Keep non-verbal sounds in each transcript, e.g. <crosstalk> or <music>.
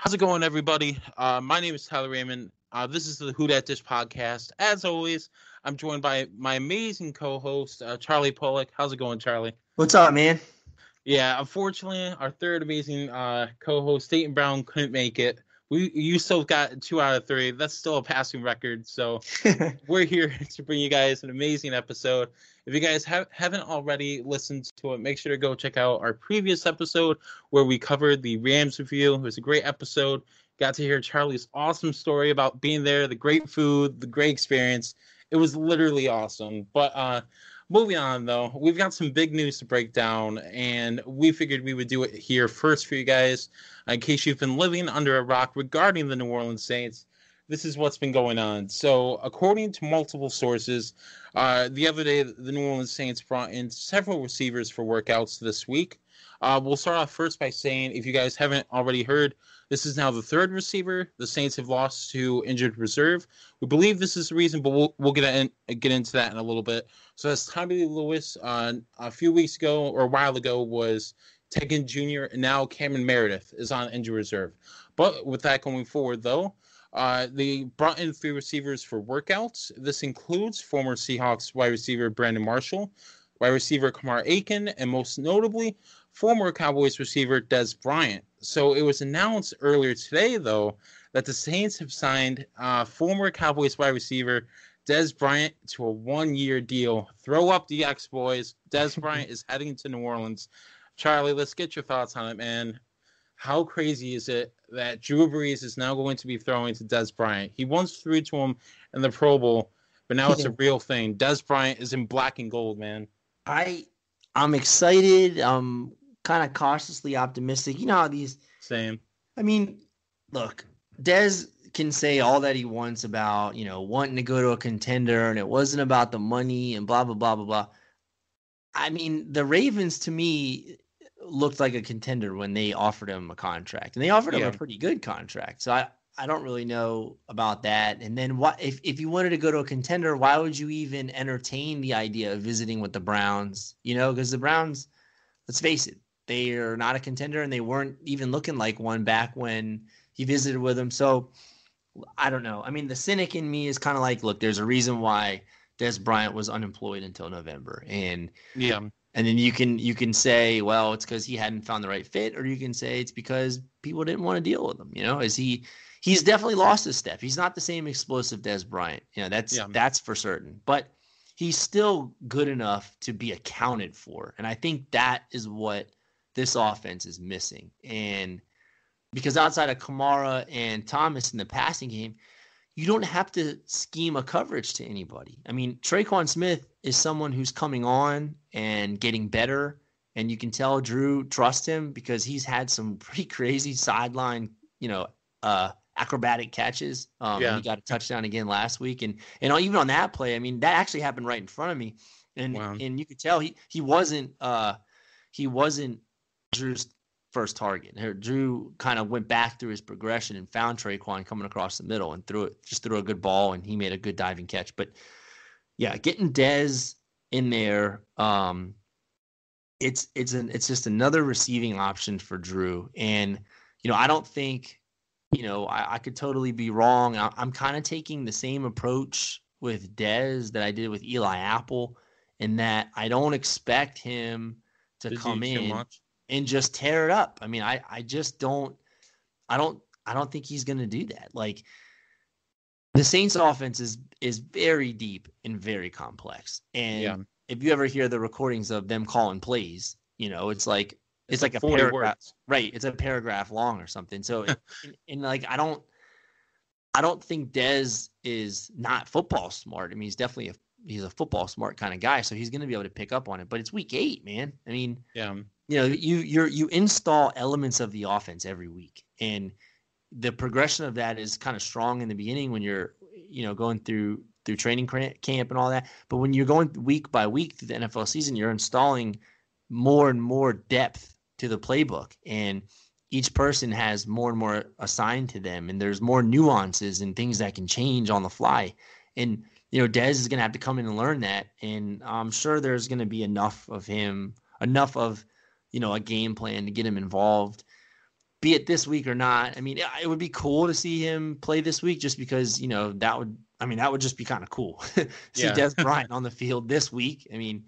How's it going, everybody? Uh, my name is Tyler Raymond. Uh, this is the Who Dat Dish podcast. As always, I'm joined by my amazing co-host uh, Charlie Pollock. How's it going, Charlie? What's up, man? Yeah, unfortunately, our third amazing uh, co-host Dayton Brown couldn't make it. We you still got two out of three. That's still a passing record. So <laughs> we're here <laughs> to bring you guys an amazing episode. If you guys have, haven't already listened to it, make sure to go check out our previous episode where we covered the Rams review. It was a great episode. Got to hear Charlie's awesome story about being there, the great food, the great experience. It was literally awesome. But uh, moving on, though, we've got some big news to break down, and we figured we would do it here first for you guys in case you've been living under a rock regarding the New Orleans Saints. This is what's been going on. So, according to multiple sources, uh, the other day the New Orleans Saints brought in several receivers for workouts this week. Uh, we'll start off first by saying, if you guys haven't already heard, this is now the third receiver the Saints have lost to injured reserve. We believe this is the reason, but we'll, we'll get in, get into that in a little bit. So that's Tommy Lewis. Uh, a few weeks ago or a while ago was Ted Ginn Jr. and now Cameron Meredith is on injured reserve. But with that going forward, though, uh, they brought in three receivers for workouts. This includes former Seahawks wide receiver Brandon Marshall, wide receiver Kamar Aiken, and most notably, former Cowboys receiver Dez Bryant. So it was announced earlier today, though, that the Saints have signed uh, former Cowboys wide receiver Dez Bryant to a one year deal. Throw up the X boys. Dez <laughs> Bryant is heading to New Orleans. Charlie, let's get your thoughts on it, man. How crazy is it that Drew Brees is now going to be throwing to Dez Bryant? He once threw to him in the Pro Bowl, but now it's a real thing. Dez Bryant is in black and gold, man. I I'm excited. I'm kind of cautiously optimistic. You know how these same. I mean, look, Dez can say all that he wants about, you know, wanting to go to a contender and it wasn't about the money and blah blah blah blah blah. I mean, the Ravens to me looked like a contender when they offered him a contract, and they offered him a pretty good contract. So I, I don't really know about that. And then what if if you wanted to go to a contender, why would you even entertain the idea of visiting with the Browns? You know, because the Browns, let's face it, they are not a contender, and they weren't even looking like one back when he visited with them. So I don't know. I mean, the cynic in me is kind of like, look, there's a reason why Dez Bryant was unemployed until November, and yeah, and then you can you can say, well, it's because he hadn't found the right fit, or you can say it's because people didn't want to deal with him. You know, is he? He's definitely lost his step. He's not the same explosive Dez Bryant. You know, that's yeah. that's for certain. But he's still good enough to be accounted for, and I think that is what this offense is missing. And because outside of Kamara and Thomas in the passing game, you don't have to scheme a coverage to anybody. I mean, Tre'Quan Smith is someone who's coming on and getting better, and you can tell Drew trusts him because he's had some <laughs> pretty crazy sideline, you know, uh, acrobatic catches. Um, yeah. He got a touchdown again last week, and and even on that play, I mean, that actually happened right in front of me, and wow. and you could tell he he wasn't uh he wasn't Drew's first target. Drew kind of went back through his progression and found Tre'Quan coming across the middle and threw it, just threw a good ball, and he made a good diving catch. But yeah, getting Dez in there, um, it's it's an it's just another receiving option for Drew. And you know, I don't think, you know, I, I could totally be wrong. I, am kind of taking the same approach with Dez that I did with Eli Apple, in that I don't expect him to did come in and just tear it up. I mean, I I just don't I don't I don't think he's going to do that. Like the Saints offense is is very deep and very complex. And yeah. if you ever hear the recordings of them calling plays, you know, it's like it's, it's like, like a paragraph. Words. Right, it's a paragraph long or something. So <laughs> and, and like I don't I don't think Dez is not football smart. I mean, he's definitely a he's a football smart kind of guy, so he's going to be able to pick up on it. But it's week eight, man. I mean, yeah, you know, you you you install elements of the offense every week, and the progression of that is kind of strong in the beginning when you're you know going through through training camp and all that. But when you're going week by week through the NFL season, you're installing more and more depth to the playbook, and each person has more and more assigned to them, and there's more nuances and things that can change on the fly. And you know, Dez is going to have to come in and learn that, and I'm sure there's going to be enough of him, enough of you know, a game plan to get him involved be it this week or not. I mean, it would be cool to see him play this week, just because you know that would. I mean, that would just be kind of cool. <laughs> see yeah. Dez <laughs> Bryant on the field this week. I mean,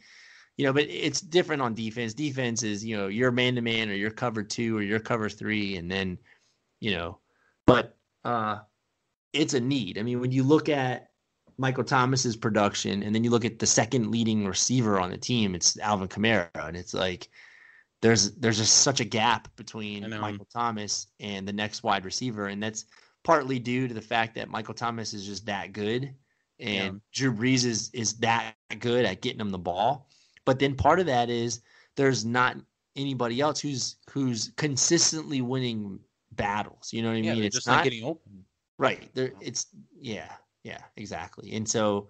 you know, but it's different on defense. Defense is you know you're man to man or you're cover two or you're cover three, and then you know, but uh, it's a need. I mean, when you look at Michael Thomas's production, and then you look at the second leading receiver on the team, it's Alvin Kamara, and it's like there's there's just such a gap between Michael Thomas and the next wide receiver, and that's partly due to the fact that Michael Thomas is just that good, and yeah. Drew Brees is is that good at getting him the ball. But then part of that is there's not anybody else who's who's consistently winning battles. You know what I yeah, mean? It's just not, not getting open. Right. There it's yeah, yeah, exactly. And so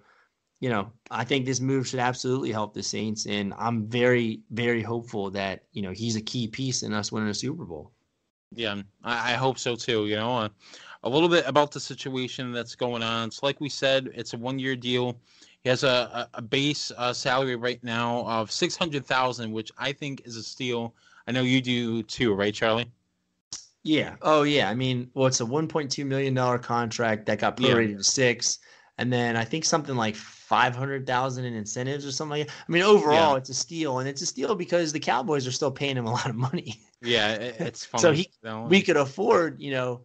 you know, I think this move should absolutely help the Saints, and I'm very, very hopeful that you know he's a key piece in us winning a Super Bowl. Yeah, I, I hope so too. You know, uh, a little bit about the situation that's going on. It's like we said, it's a one-year deal. He has a, a, base uh, salary right now of six hundred thousand, which I think is a steal. I know you do too, right, Charlie? Yeah. Oh, yeah. I mean, well, it's a one point two million dollar contract that got prorated yeah. to six, and then I think something like five hundred thousand in incentives or something like that. I mean, overall, yeah. it's a steal, and it's a steal because the Cowboys are still paying him a lot of money. Yeah, it's <laughs> funny. so he we could afford, you know,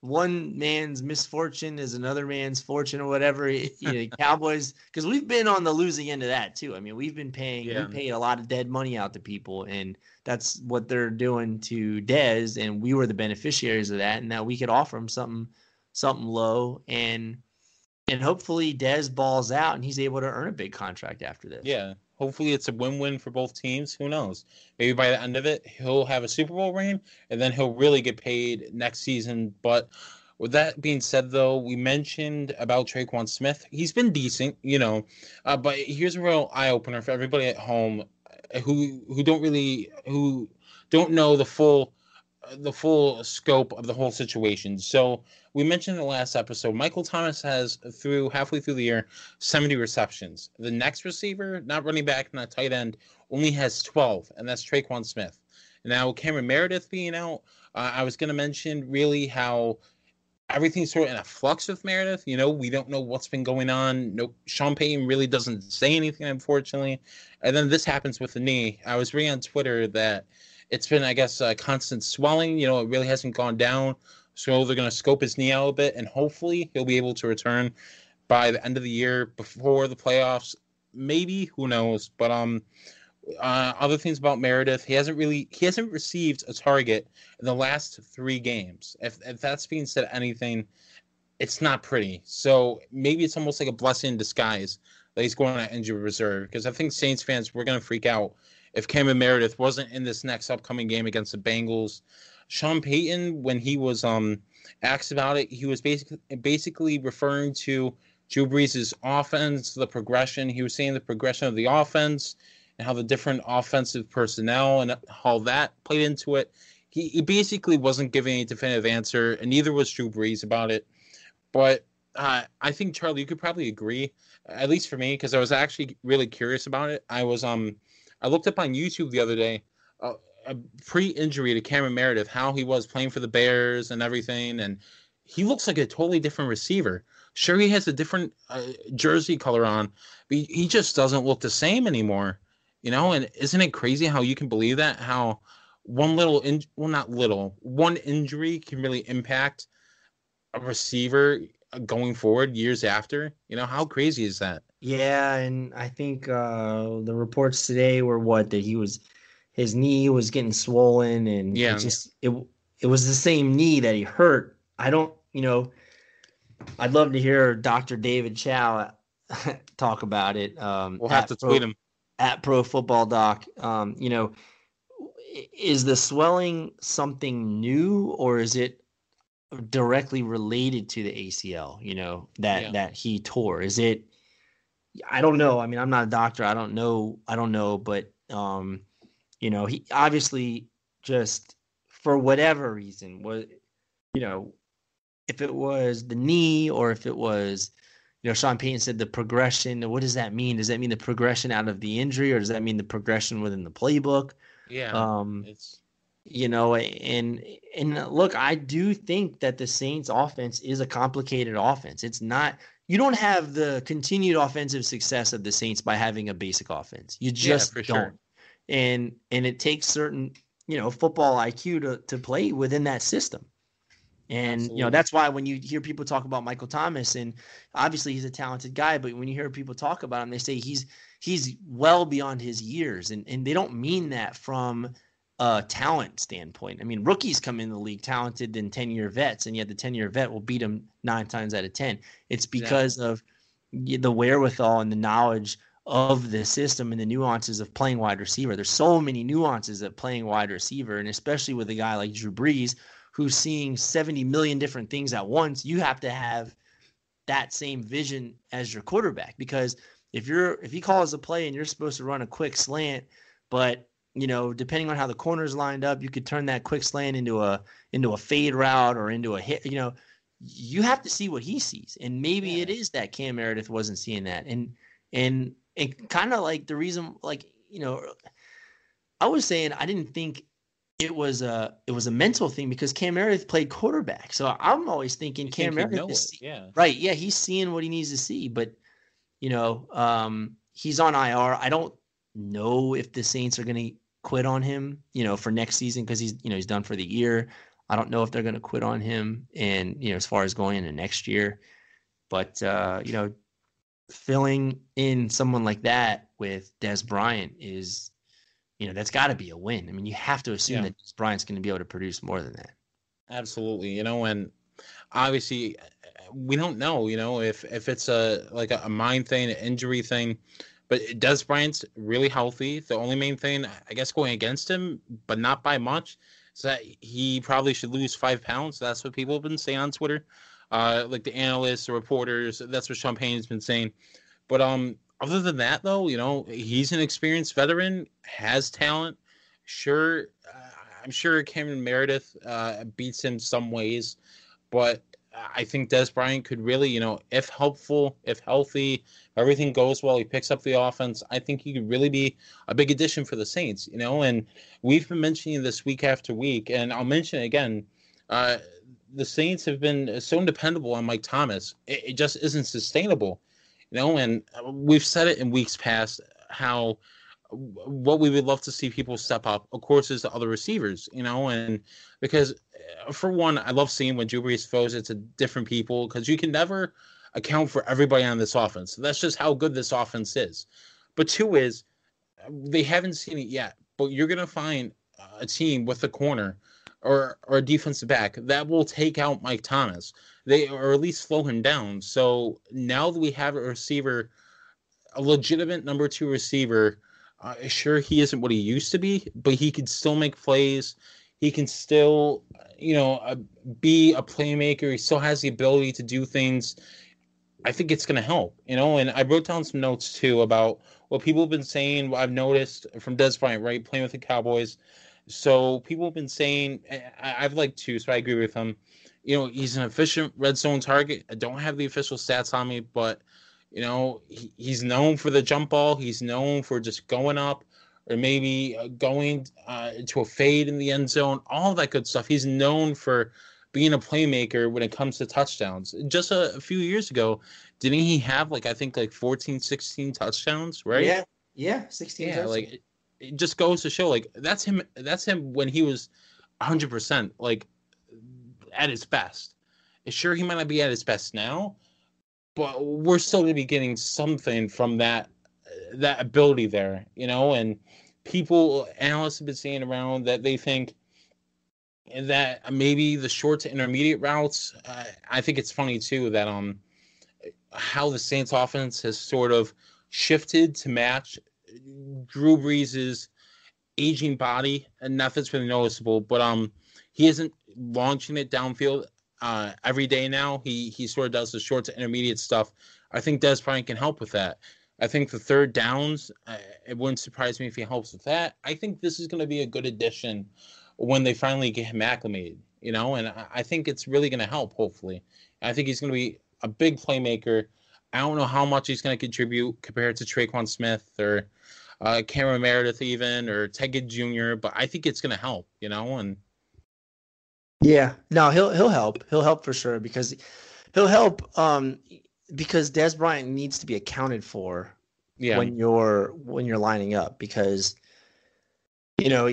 one man's misfortune is another man's fortune or whatever. <laughs> You know, <laughs> Cowboys, because we've been on the losing end of that too. I mean, we've been paying, yeah. we paid a lot of dead money out to people, and that's what they're doing to Dez, and we were the beneficiaries of that. And now we could offer him something, something low, and and hopefully Dez balls out and he's able to earn a big contract after this. Yeah. Hopefully it's a win-win for both teams. Who knows? Maybe by the end of it, he'll have a Super Bowl ring, and then he'll really get paid next season. But with that being said, though, we mentioned about Tre'Quan Smith. He's been decent, you know, uh, but here's a real eye opener for everybody at home who who don't really who don't know the full the full scope of the whole situation. So we mentioned in the last episode, Michael Thomas has through halfway through the year 70 receptions. The next receiver, not running back, not tight end, only has 12, and that's Tre'Quan Smith. Now Cameron Meredith being out, uh, I was going to mention really how everything's sort of in a flux with Meredith. You know, we don't know what's been going on. No, Sean Payton really doesn't say anything, unfortunately. And then this happens with the knee. I was reading on Twitter that it's been, I guess, a constant swelling. You know, it really hasn't gone down. So they're going to scope his knee out a bit, and hopefully he'll be able to return by the end of the year before the playoffs. Maybe who knows? But um, uh, other things about Meredith, he hasn't really he hasn't received a target in the last three games. If if that's being said anything, it's not pretty. So maybe it's almost like a blessing in disguise that he's going on injury reserve because I think Saints fans were going to freak out if Cameron Meredith wasn't in this next upcoming game against the Bengals. Sean Payton, when he was um asked about it, he was basically basically referring to Drew Brees' offense, the progression. He was saying the progression of the offense and how the different offensive personnel and how that played into it. He, he basically wasn't giving a definitive answer, and neither was Drew Brees about it. But uh, I think Charlie, you could probably agree, at least for me, because I was actually really curious about it. I was um I looked up on YouTube the other day, uh, a pre-injury to Cameron Meredith, how he was playing for the Bears and everything, and he looks like a totally different receiver. Sure, he has a different uh, jersey color on, but he just doesn't look the same anymore. You know, and isn't it crazy how you can believe that? How one little, in- well, not little, one injury can really impact a receiver going forward years after. You know, how crazy is that? Yeah, and I think uh, the reports today were what that he was his knee was getting swollen and yeah. it just it it was the same knee that he hurt. I don't, you know, I'd love to hear Dr. David Chao <laughs> talk about it. Um, we'll have to Pro, tweet him at Pro Football Doc. Um, you know, is the swelling something new or is it directly related to the ACL? You know that yeah. that he tore. Is it? I don't know. I mean, I'm not a doctor. I don't know. I don't know, but um, you know, he obviously just for whatever reason was, you know, if it was the knee or if it was, you know, Sean Payton said the progression. What does that mean? Does that mean the progression out of the injury, or does that mean the progression within the playbook? Yeah, um, it's You know, and and look, I do think that the Saints offense is a complicated offense. It's not you don't have the continued offensive success of the Saints by having a basic offense. You just yeah, don't. Sure. And and it takes certain, you know, football IQ to to play within that system. And Absolutely. you know that's why when you hear people talk about Michael Thomas, and obviously he's a talented guy, but when you hear people talk about him, they say he's he's well beyond his years, and and they don't mean that from a talent standpoint. I mean, rookies come in the league talented than ten year vets, and yet the ten year vet will beat them nine times out of ten. It's because yeah. of the wherewithal and the knowledge of the system and the nuances of playing wide receiver. There's so many nuances of playing wide receiver, and especially with a guy like Drew Brees who's seeing 70 million different things at once, you have to have that same vision as your quarterback because if you're if he calls a play and you're supposed to run a quick slant, but you know, depending on how the corners lined up, you could turn that quick slant into a into a fade route or into a hit, you know, you have to see what he sees. And maybe yeah. it is that Cam Meredith wasn't seeing that. And and and kind of like the reason like, you know, I was saying I didn't think it was a it was a mental thing because Cam Meredith played quarterback. So I'm always thinking you Cam think Meredith is yeah. right. Yeah, he's seeing what he needs to see, but you know, um, he's on IR. I don't know if the Saints are going to quit on him, you know, for next season because he's you know he's done for the year. I don't know if they're going to quit on him, and you know, as far as going into next year, but uh, you know, filling in someone like that with Dez Bryant is you know that's got to be a win. I mean, you have to assume yeah. that Bryant's going to be able to produce more than that. Absolutely, you know, and obviously we don't know, you know, if if it's a like a, mind thing, an injury thing. But Dez Bryant's really healthy. The only main thing, I guess, going against him, but not by much, is that he probably should lose five pounds. That's what people have been saying on Twitter. Uh, like the analysts, the reporters, that's what Champagne's been saying. But um, other than that, though, you know, he's an experienced veteran, has talent. Sure, uh, I'm sure Cameron Meredith uh, beats him some ways, but I think Dez Bryant could really, you know, if helpful, if healthy, everything goes well, he picks up the offense. I think he could really be a big addition for the Saints, you know. And we've been mentioning this week after week, and I'll mention it again. Uh, the Saints have been so dependable on Mike Thomas; it, it just isn't sustainable you know, and we've said it in weeks past how what we would love to see people step up, of course, is the other receivers, you know, and because for one, I love seeing when Drew throws it to different people because you can never account for everybody on this offense. That's just how good this offense is. But two is uh, they haven't seen it yet, but you're gonna find a team with a corner or or a defensive back that will take out Mike Thomas they or at least slow him down. So now that we have a receiver, a legitimate number two receiver, uh, sure he isn't what he used to be, but he can still make plays. He can still, you know, uh, be a playmaker. He still has the ability to do things. I think it's going to help, you know. And I wrote down some notes too about what people have been saying. I've noticed from Dez Bryant, right, playing with the Cowboys. So people have been saying, I've liked two, so I agree with him. you know, he's an efficient red zone target. I don't have the official stats on me, but you know, he, he's known for the jump ball. He's known for just going up or maybe uh, going uh, to a fade in the end zone. All that good stuff. He's known for being a playmaker when it comes to touchdowns. Just a, a few years ago, didn't he have like I think like 14, 16 touchdowns, right? Yeah. Yeah, 16. Yeah, touchdowns. like it, it just goes to show like that's him that's him when he was 100%. Like at his best. Sure, he might not be at his best now, but we're still going to be getting something from that that ability there, you know. And people, analysts have been saying around that they think that maybe the short to intermediate routes. Uh, I think it's funny too that um how the Saints offense has sort of shifted to match Drew Brees's aging body, and nothing's really noticeable. But um, he isn't launching it downfield uh, every day now. He he sort of does the short to intermediate stuff. I think Dez Bryant can help with that. I think the third downs, uh, it wouldn't surprise me if he helps with that. I think this is going to be a good addition when they finally get him acclimated, you know, and I, I think it's really going to help, hopefully. I think he's going to be a big playmaker. I don't know how much he's going to contribute compared to Tre'Quan Smith or uh, Cameron Meredith even or Ted Ginn Jr. But I think it's going to help, you know, and yeah, no, he'll he'll help. He'll help for sure because he'll help um because Dez Bryant needs to be accounted for yeah. when you're when you're lining up because you know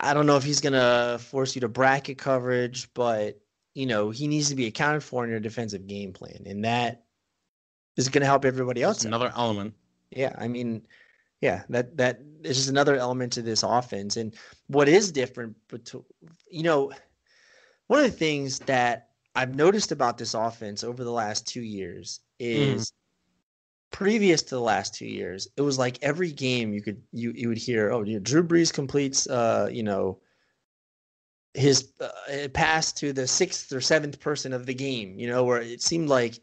I don't know if he's gonna force you to bracket coverage, but you know he needs to be accounted for in your defensive game plan, and that is going to help everybody else. another element. Yeah, I mean, yeah, that that is just another element to this offense, and what is different, but you know one of the things that I've noticed about this offense over the last two years mm-hmm. is mm. previous to the last two years, it was like every game you could you you would hear, oh, Drew Brees completes, uh, you know, his uh, pass to the sixth or seventh person of the game, you know, where it seemed like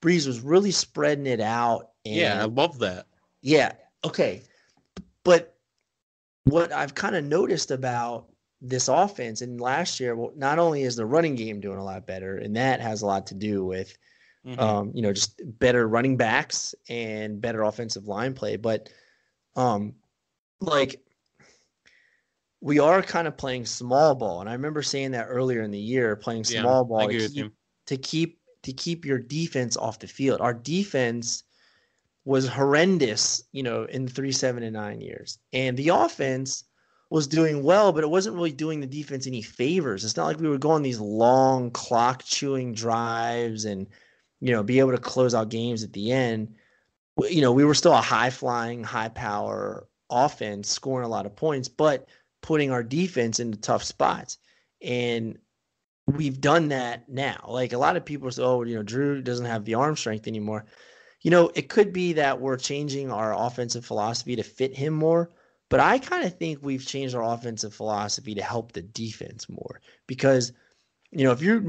Brees was really spreading it out. And, yeah, I love that. Yeah. Okay. But what I've kind of noticed about this offense. And last year, well, not only is the running game doing a lot better, and that has a lot to do with, mm-hmm. um, you know, just better running backs and better offensive line play, but, um, like we are kind of playing small ball, and I remember saying that earlier in the year, playing small yeah, ball to keep, to keep to keep your defense off the field. Our defense was horrendous, you know, in three, seven, and nine years, and the offense was doing well, but it wasn't really doing the defense any favors. It's not like we were going these long clock chewing drives and you know be able to close out games at the end. You know, we were still a high flying, high power offense, scoring a lot of points, but putting our defense into tough spots. And we've done that now. Like a lot of people say, oh, you know, Drew doesn't have the arm strength anymore. You know, it could be that we're changing our offensive philosophy to fit him more but I kind of think we've changed our offensive philosophy to help the defense more because, you know, if your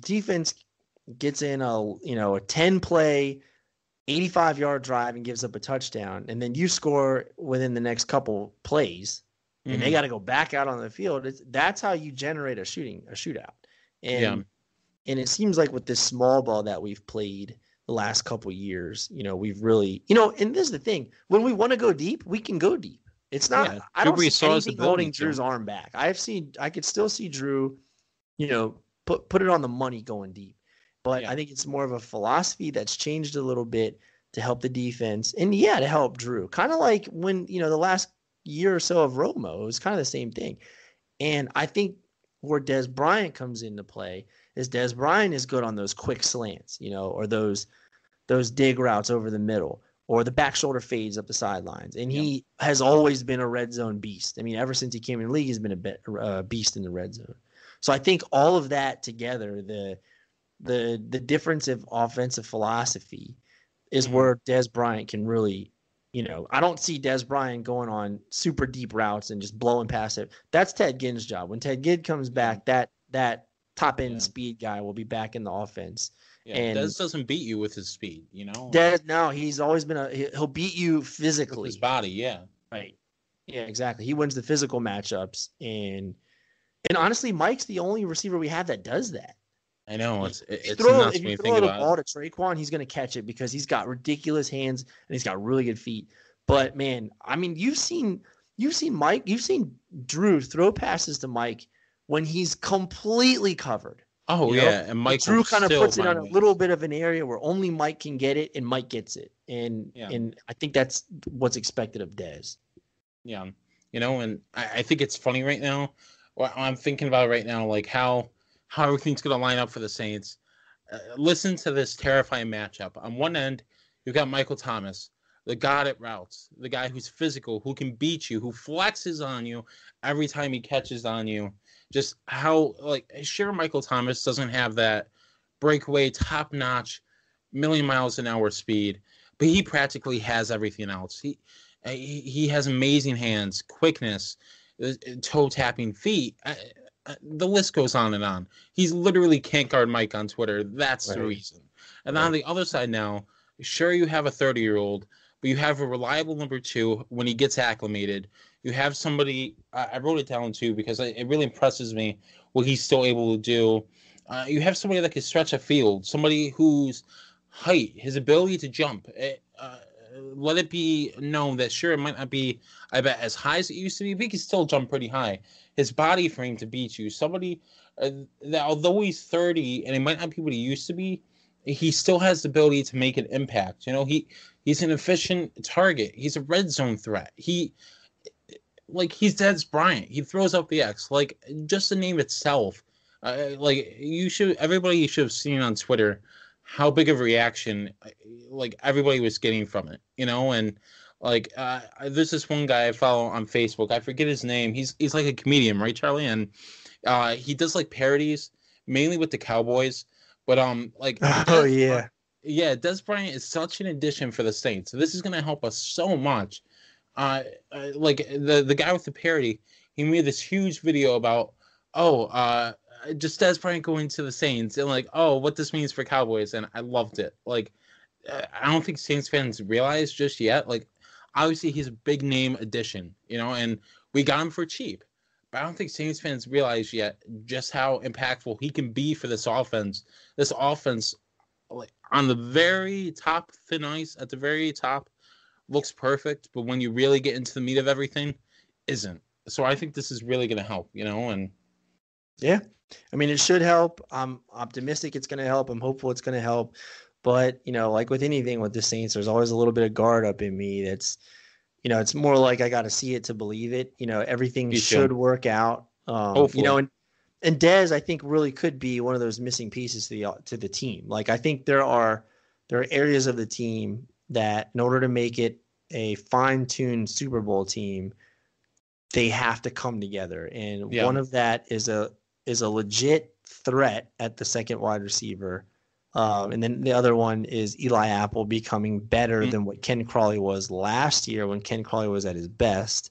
defense gets in a you know a ten play, eighty five yard drive and gives up a touchdown, and then you score within the next couple plays, mm-hmm. and they mm-hmm. got to go back out on the field. that's how you generate a shooting a shootout. And yeah. and it seems like with this small ball that we've played the last couple years, you know, we've really, you know, and this is the thing: when we want to go deep, we can go deep. It's not. Yeah, I don't see anything holding Drew's arm back. I've seen. I could still see Drew, you know, put put it on the money going deep. But yeah. I think it's more of a philosophy that's changed a little bit to help the defense, and yeah, to help Drew. Kind of like when you know the last year or so of Romo, it was kind of the same thing. And I think where Dez Bryant comes into play is Dez Bryant is good on those quick slants, you know, or those those dig routes over the middle or the back shoulder fades up the sidelines. And he has always been a red zone beast. I mean, ever since he came in the league, he's been a bit, uh, beast in the red zone. So I think all of that together, the the the difference of offensive philosophy is mm-hmm. where Dez Bryant can really, you know, I don't see Dez Bryant going on super deep routes and just blowing past it. That's Ted Ginn's job. When Ted Ginn comes back, mm-hmm. that that top end yeah. speed guy will be back in the offense. Yeah, and Dez doesn't beat you with his speed, you know. Dez, no, he's always been a he'll beat you physically. With his body, yeah. Right. Yeah, exactly. He wins the physical matchups, and and honestly, Mike's the only receiver we have that does that. I know it's it's throw, nuts if you, throw the ball it. to Tre'Quan, he's going to catch it because he's got ridiculous hands and he's got really good feet. But man, I mean, you've seen you've seen Mike, you've seen Drew throw passes to Mike when he's completely covered. Oh you yeah, know? and Mike Drew kind of puts it on a little bit of an area where only Mike can get it, and Mike gets it, and yeah. and I think that's what's expected of Dez. Yeah, you know, and I, I think it's funny right now. I'm thinking about right now, like how how everything's going to line up for the Saints. Uh, listen to this terrifying matchup. On one end, you've got Michael Thomas, the god at routes, the guy who's physical, who can beat you, who flexes on you every time he catches on you just how like sure Michael Thomas doesn't have that breakaway top notch million miles an hour speed, but he practically has everything else. He he has amazing hands, quickness, uh, toe tapping feet. Uh, uh, the list goes on and on. He's literally can't guard Mike on Twitter. That's right. the reason. And right. on the other side now, sure you have a 30 year old, but you have a reliable number two when he gets acclimated you have somebody. I wrote it down too because it really impresses me what he's still able to do. Uh, you have somebody that can stretch a field, somebody whose height, his ability to jump. It, eh, uh, let it be known that sure it might not be, I bet, as high as it used to be, but he can still jump pretty high. His body frame to beat you, somebody uh, that although he's 30 and he might not be what he used to be, he still has the ability to make an impact. You know, he he's an efficient target. He's a red zone threat. He like he's Dez Bryant. He throws up the X. Like just the name itself. Uh, like you should everybody you should have seen on Twitter how big of a reaction like everybody was getting from it, you know, and like uh, there's this one guy I follow on Facebook. I forget his name. He's he's like a comedian, right, Charlie? And uh, he does like parodies mainly with the Cowboys, but um, like <laughs> oh yeah, yeah, Dez Bryant is such an addition for the Saints. So this is gonna help us so much. Uh, uh, like the the guy with the parody, he made this huge video about oh uh just as Bryant going to the Saints and like, oh, what this means for Cowboys, and I loved it. Like, I don't think Saints fans realize just yet. Like, obviously he's a big name addition, you know, and we got him for cheap. But I don't think Saints fans realize yet just how impactful he can be for this offense. This offense, like on the very top thin ice, at the very top, looks perfect, but when you really get into the meat of everything, isn't. So I think this is really going to help, you know, and yeah, I mean, it should help. I'm optimistic it's going to help. I'm hopeful it's going to help. But, you know, like with anything with the Saints, there's always a little bit of guard up in me that's, you know, it's more like I got to see it to believe it. You know, everything should work out. Um, Hopefully. You know, and, and Dez, I think, really could be one of those missing pieces to the to the team. Like I think there are there are areas of the team that, in order to make it a fine tuned Super Bowl team, they have to come together. And yeah. one of that is a is a legit threat at the second wide receiver. Um, and then the other one is Eli Apple becoming better mm-hmm. than what Ken Crawley was last year when Ken Crawley was at his best.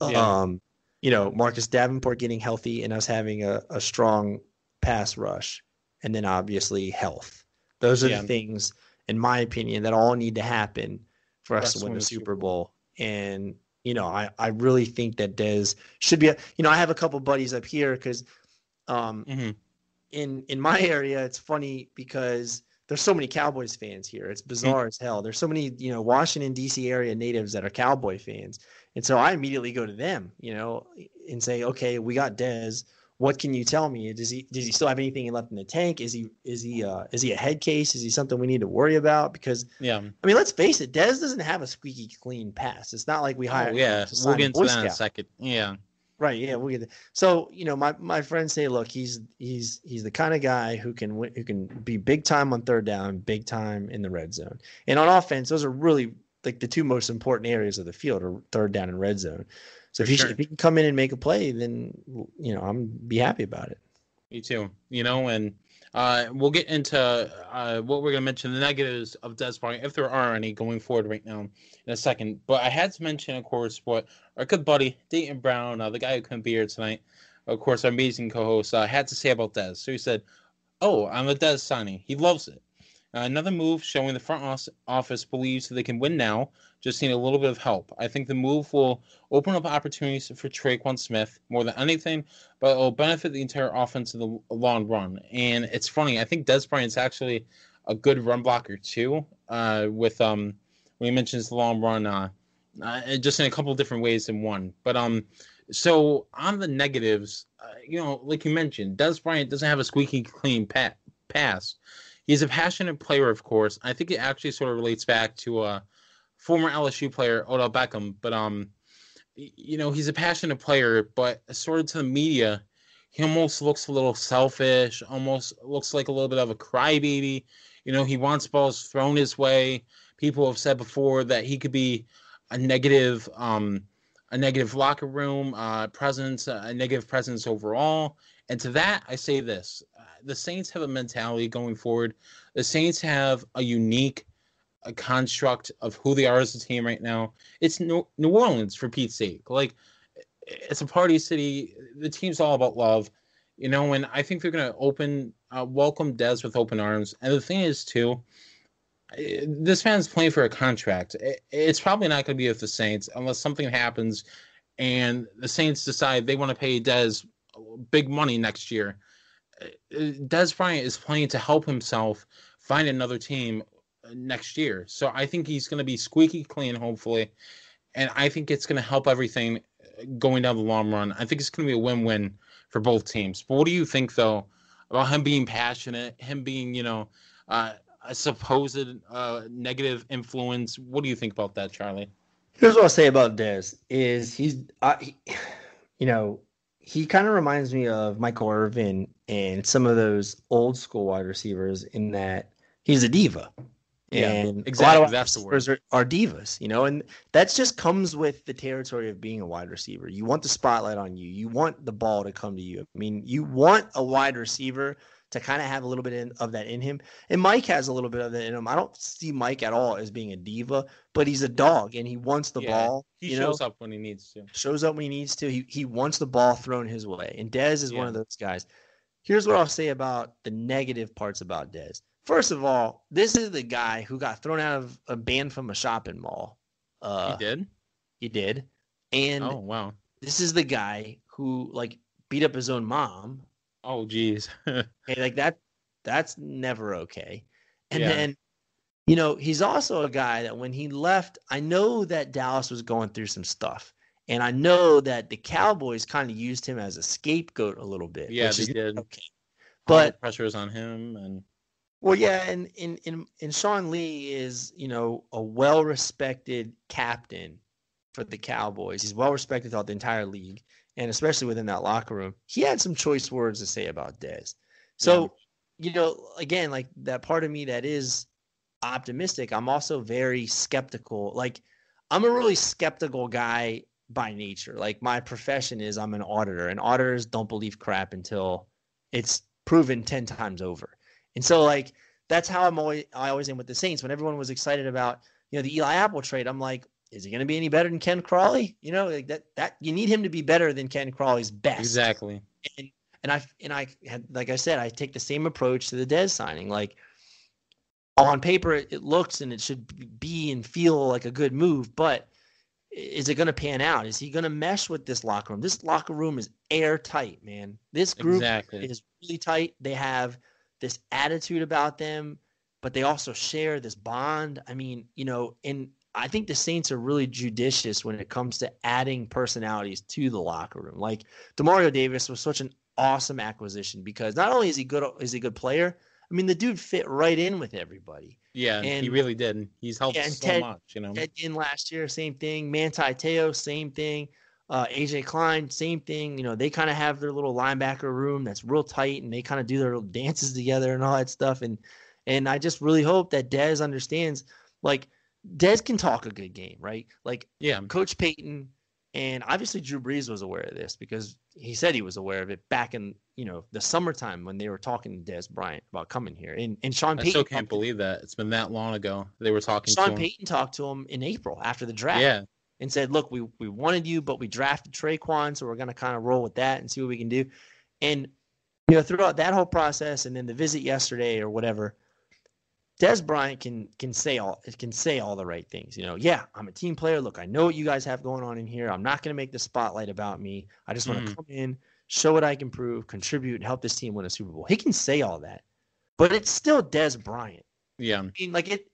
Yeah. Um, you know, Marcus Davenport getting healthy and us having a, a strong pass rush. And then obviously health. Those are yeah. the things, in my opinion, that all need to happen for us That's to win the Super Bowl. And, you know, I, I really think that Dez should be, a, you know, I have a couple buddies up here because – um, mm-hmm. In in my area, it's funny because there's so many Cowboys fans here. It's bizarre mm-hmm. as hell. There's so many you know Washington D.C. area natives that are Cowboy fans, and so I immediately go to them, you know, and say, okay, we got Dez. What can you tell me? Does he does he still have anything left in the tank? Is he is he uh, is he a head case? Is he something we need to worry about? Because yeah, I mean, let's face it, Dez doesn't have a squeaky clean pass. It's not like we hired. Oh, yeah, we'll get into that in a second. Yeah, Right. Yeah. We get so you know my my friends say, look, he's he's he's the kind of guy who can who can be big time on third down, big time in the red zone, and on offense, those are really like the two most important areas of the field are third down and red zone. So if he sure. if can come in and make a play, then you know I'm be happy about it. Me too. You know, and uh, we'll get into uh, what we're going to mention the negatives of Dez Bryant, if there are any, going forward right now in a second. But I had to mention, of course, what our good buddy Dayton Brown, uh, the guy who couldn't be here tonight, of course, our amazing co-host, uh, had to say about Dez. So he said, "Oh, I'm a Dez signing. He loves it." Uh, another move showing the front office believes that they can win now, just need a little bit of help. I think the move will open up opportunities for Tre'Quan Smith more than anything, but it will benefit the entire offense in the long run. And it's funny, I think Dez Bryant's actually a good run blocker too. Uh, with um, when he mentions the long run, uh, uh, just in a couple different ways than one. But um, so on the negatives, uh, you know, like you mentioned, Dez Bryant doesn't have a squeaky clean pat- pass he's a passionate player, of course. I think it actually sort of relates back to a former LSU player, Odell Beckham. But um, you know, he's a passionate player, but sort of to the media, he almost looks a little selfish. Almost looks like a little bit of a crybaby. You know, he wants balls thrown his way. People have said before that he could be a negative, um, a negative locker room uh, presence, a negative presence overall. And to that, I say this: uh, the Saints have a mentality going forward. The Saints have a unique a construct of who they are as a team right now. It's New, New Orleans for Pete's sake. Like it's a party city. The team's all about love, you know. And I think they're gonna open, uh, welcome Dez with open arms. And the thing is, too, this man's playing for a contract. It's probably not going to be with the Saints unless something happens and the Saints decide they want to pay Dez big money next year. Uh, Dez Bryant is playing to help himself find another team next year. So I think he's going to be squeaky clean, hopefully, and I think it's going to help everything going down the long run. I think it's going to be a win-win for both teams. But what do you think though about him being passionate, him being you know uh, a supposed uh, negative influence? What do you think about that, Charlie? Here's what I'll say about Dez: is he's, uh, <sighs> he, you know, he kind of reminds me of Michael Irvin and some of those old school wide receivers in that he's a diva. Yeah, and exactly. A lot of That's the word. Are, are divas, you know, and that just comes with the territory of being a wide receiver. You want the spotlight on you. You want the ball to come to you. I mean, you want a wide receiver to kind of have a little bit in, of that in him. And Mike has a little bit of that in him. I don't see Mike at all as being a diva, but he's a dog and he wants the yeah, ball. He shows know? up when he needs to. Shows up when he needs to. He he wants the ball thrown his way. And Dez is yeah. one of those guys. Here's what I'll say about the negative parts about Dez. First of all, this is the guy who got thrown out of a band from a shopping mall. Uh, he did. He did. And oh wow, this is the guy who like beat up his own mom Oh, geez. <laughs> okay, like that. That's never okay. And yeah. then, you know, he's also a guy that when he left, I know that Dallas was going through some stuff. And I know that the Cowboys kind of used him as a scapegoat a little bit. Yeah, they did. Okay. But pressure is on him and well, yeah, and in in and Sean Lee is, you know, a well respected captain for the Cowboys. He's well respected throughout the entire league and especially within that locker room, he had some choice words to say about Dez. So, yeah. you know, again, like that part of me that is optimistic, I'm also very skeptical. Like, I'm a really skeptical guy by nature. Like, my profession is I'm an auditor, and auditors don't believe crap until it's proven 10 times over. And so, like, that's how I'm always, I always am with the Saints. When everyone was excited about, you know, the Eli Apple trade, I'm like, is he going to be any better than Ken Crawley? You know, like that that you need him to be better than Ken Crawley's best. Exactly. And and I and I had like I said, I take the same approach to the Dez signing. Like on paper, it, it looks and it should be and feel like a good move, but is it going to pan out? Is he going to mesh with this locker room? This locker room is airtight, man. This group exactly. is really tight. They have this attitude about them, but they also share this bond. I mean, you know, and I think the Saints are really judicious when it comes to adding personalities to the locker room. Like Demario Davis was such an awesome acquisition because not only is he good is he a good player, I mean the dude fit right in with everybody. Yeah, and, he really did. He's helped yeah, so Ted, much, you know. Ted in last year, same thing. Manti Te'o, same thing. Uh, AJ Klein, same thing. You know, they kind of have their little linebacker room that's real tight, and they kind of do their little dances together and all that stuff. And and I just really hope that Dez understands, like Dez can talk a good game, right? Like, yeah, Coach Payton and obviously Drew Brees was aware of this because he said he was aware of it back in you know the summertime when they were talking to Dez Bryant about coming here. And and Sean Payton. I still can't believe that it's been that long ago they were talking. Sean Payton talked to him in April after the draft. Yeah. And said, "Look, we we wanted you, but we drafted Tre'Quan, so we're going to kind of roll with that and see what we can do." And you know, throughout that whole process, and then the visit yesterday or whatever, Dez Bryant can can say all can say all the right things. You know, yeah, I'm a team player. Look, I know what you guys have going on in here. I'm not going to make the spotlight about me. I just want to mm-hmm. come in, show what I can prove, contribute, and help this team win a Super Bowl. He can say all that, but it's still Dez Bryant. Yeah, I mean, like it.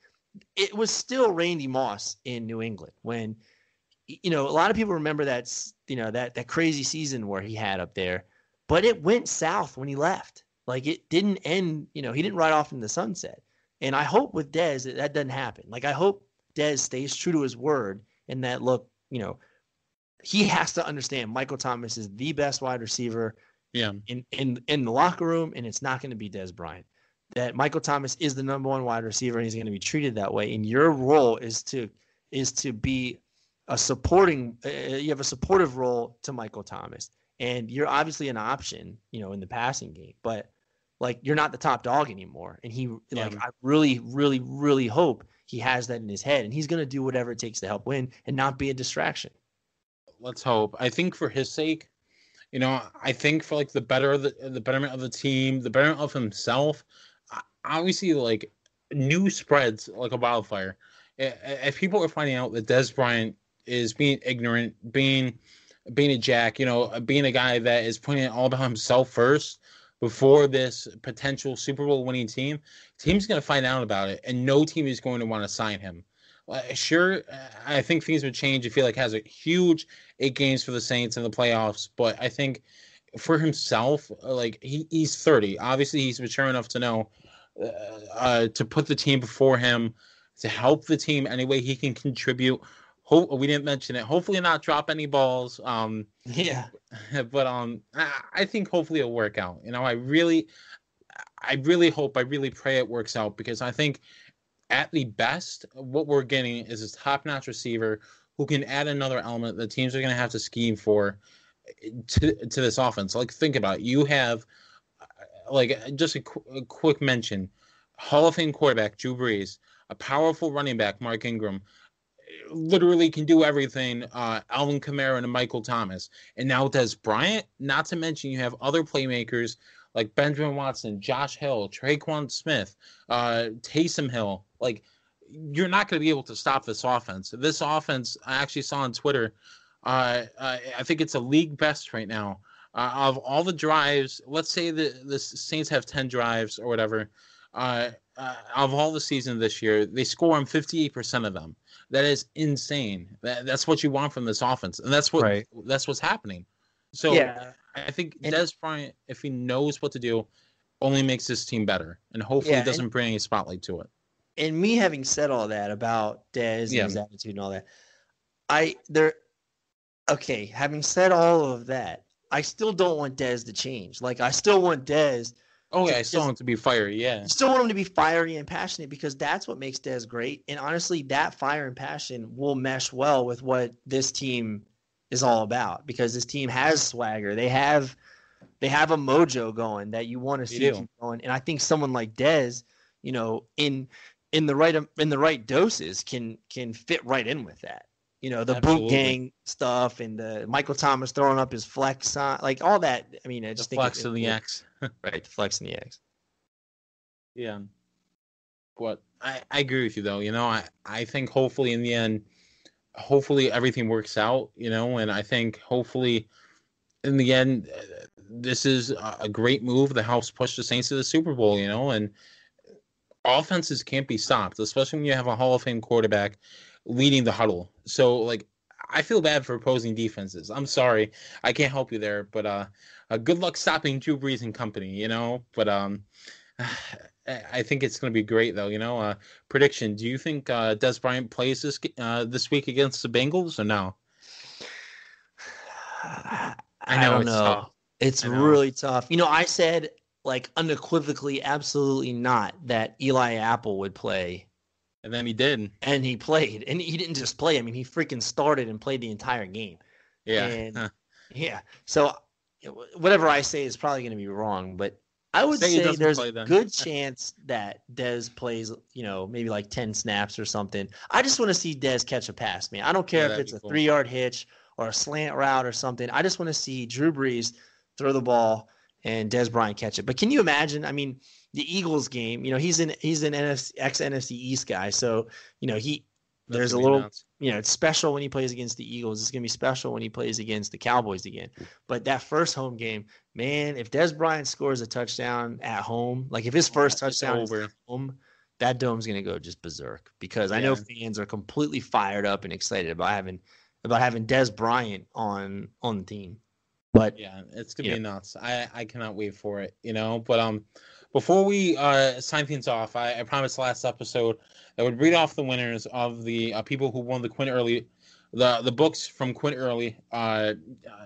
It was still Randy Moss in New England when, you know, a lot of people remember that you know that that crazy season where he had up there, but it went south when he left. Like it didn't end. You know, he didn't ride off in the sunset and I hope with Dez that, that doesn't happen. Like I hope Dez stays true to his word and that look, you know, he has to understand Michael Thomas is the best wide receiver yeah. in, in, in the locker room, and it's not going to be Dez Bryant. That Michael Thomas is the number one wide receiver and he's going to be treated that way. And your role is to is to be a supporting uh, you have a supportive role to Michael Thomas. And you're obviously an option, you know, in the passing game. But like you're not the top dog anymore. And he yeah. like I really, really, really hope he has that in his head and he's gonna do whatever it takes to help win and not be a distraction. Let's hope. I think for his sake, you know, I think for like the better of the the betterment of the team, the betterment of himself, obviously like new spreads like a wildfire. If people are finding out that Dez Bryant is being ignorant, being being a jack, you know, being a guy that is putting it all about himself first, before this potential Super Bowl winning team, team's going to find out about it, and no team is going to want to sign him. Uh, sure, I think things would change if he like has a huge eight games for the Saints in the playoffs, but I think for himself, like he, he's 30. Obviously, he's mature enough to know uh, uh, to put the team before him, to help the team any way he can contribute. Hope we didn't mention it. Hopefully, not drop any balls. Um, yeah, <laughs> but um, I, I think hopefully it'll work out. You know, I really, I really hope, I really pray it works out because I think at the best, what we're getting is a top-notch receiver who can add another element that teams are going to have to scheme for to to this offense. Like think about it. You have like just a, qu- a quick mention: Hall of Fame quarterback Drew Brees, a powerful running back Mark Ingram, literally can do everything. Uh, Alvin Kamara and Michael Thomas, and now Dez Bryant. Not to mention you have other playmakers like Benjamin Watson, Josh Hill, Tre'Quan Smith, uh, Taysom Hill. Like you're not going to be able to stop this offense. This offense, I actually saw on Twitter. Uh, uh, I think it's a league best right now. Uh, of all the drives, let's say the the Saints have ten drives or whatever. Uh, uh, of all the season this year, they score on fifty eight percent of them. That is insane. That, that's what you want from this offense, and that's what right. that's what's happening. So yeah. I think and, Dez Bryant, if he knows what to do, only makes this team better, and hopefully yeah, doesn't and, bring any spotlight to it. And me having said all that about Dez yeah. and his attitude and all that, I there okay, having said all of that, I still don't want Dez to change. Like I still want Dez. Oh yeah, I still want him to be fiery. Yeah, I still want him to be fiery and passionate because that's what makes Dez great. And honestly, that fire and passion will mesh well with what this team is all about because this team has swagger. They have they have a mojo going that you want to see going. And I think someone like Dez, you know, in in the right in the right doses can can fit right in with that you know the Absolutely. boot gang stuff and the Michael Thomas throwing up his flex on, like all that. I mean, I just the think flex and the X, <laughs> right? The flex and the X. Yeah, but I I agree with you though. You know, I I think hopefully in the end, hopefully everything works out. You know, and I think hopefully in the end, this is a great move The House push the Saints to the Super Bowl. You know, and offenses can't be stopped, especially when you have a Hall of Fame quarterback leading the huddle. So like I feel bad for opposing defenses. I'm sorry, I can't help you there, but uh, uh good luck stopping Drew Brees and company. You know, but um, <sighs> I think it's going to be great though. You know, uh, prediction: Do you think uh, Dez Bryant plays this uh, this week against the Bengals or no? I, I don't know. Tough. It's know. really tough. You know, I said like unequivocally, absolutely not that Eli Apple would play and then he did. And he played. And he didn't just play. I mean, he freaking started and played the entire game. Yeah. And, huh. Yeah. So whatever I say is probably going to be wrong, but I would say, say there's a good chance that Dez plays, you know, maybe like 10 snaps or something. I just want to see Dez catch a pass, man. I don't care yeah, if it's a cool. three yard hitch or a slant route or something. I just want to see Drew Brees throw the ball and Dez Bryant catch it. But can you imagine? I mean, the Eagles game, you know, he's an he's an NFC, ex NFC East guy, so you know he That's there's a little nuts. You know it's special when he plays against the Eagles. It's gonna be special when he plays against the Cowboys again. But that first home game, man, if Dez Bryant scores a touchdown at home, like if his first touchdown is at home, that dome's gonna go just berserk because yeah. I know fans are completely fired up and excited about having about having Dez Bryant on on the team. But yeah, it's gonna be nuts. I I cannot wait for it. You know, but um, before we uh, sign things off, I, I promised last episode I would read off the winners of the uh, people who won the Quinn Early, the the books from Quinn Early. Uh,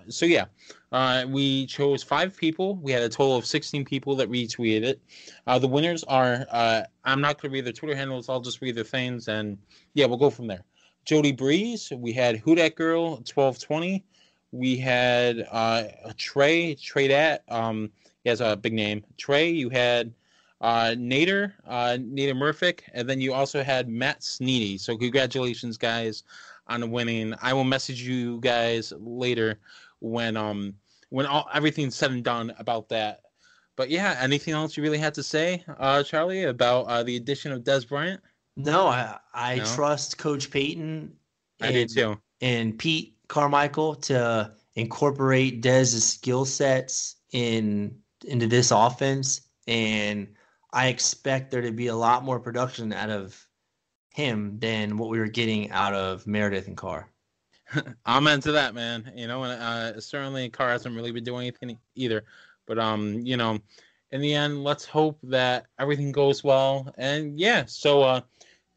so yeah, uh, we chose five people. We had a total of sixteen people that retweeted it. Uh, the winners are uh, I'm not going to read their Twitter handles. I'll just read their things, and yeah, we'll go from there. Jody Breeze. We had Who Dat Girl twelve twenty. We had uh, Trey Trey that Um, he has a big name. Trey, you had uh, Nader, uh, Nader Murphic, and then you also had Matt Sneedy. So congratulations, guys, on winning. I will message you guys later when um when all everything's said and done about that. But yeah, anything else you really had to say, uh, Charlie, about uh, the addition of Dez Bryant? No, I I no? trust Coach Payton. And, I do too. And Pete Carmichael to incorporate Dez's skill sets in into this offense, and I expect there to be a lot more production out of him than what we were getting out of Meredith and Carr. <laughs> I'm into that, man. You know, and uh, certainly Carr hasn't really been doing anything either. But um, you know, in the end, let's hope that everything goes well. And yeah, so uh,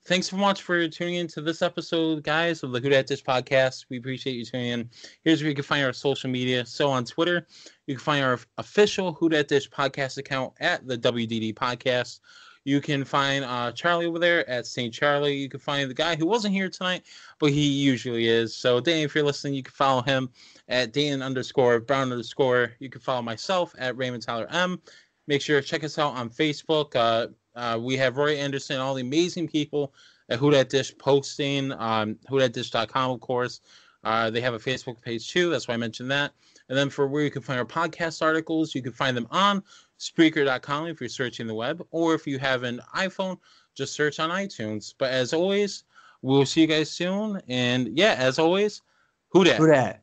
thanks so much for tuning in to this episode, guys, of the Who Dat Dish podcast. We appreciate you tuning in. Here's where you can find our social media. So on Twitter, you can find our official Who Dat Dish podcast account at the WDD podcast. You can find uh, Charlie over there at St. Charlie. You can find the guy who wasn't here tonight, but he usually is. So, Dan, if you're listening, you can follow him at Dan underscore Brown underscore. You can follow myself at Raymond Tyler M. Make sure to check us out on Facebook. Uh, uh, we have Roy Anderson, all the amazing people at Who Dat Dish posting, um, WhoDatDish.com, of course. Uh, they have a Facebook page too. That's why I mentioned that. And then for where you can find our podcast articles, you can find them on Spreaker.com if you're searching the web, or if you have an iPhone, just search on iTunes. But as always, we'll see you guys soon. And yeah, as always, who dat? Who dat?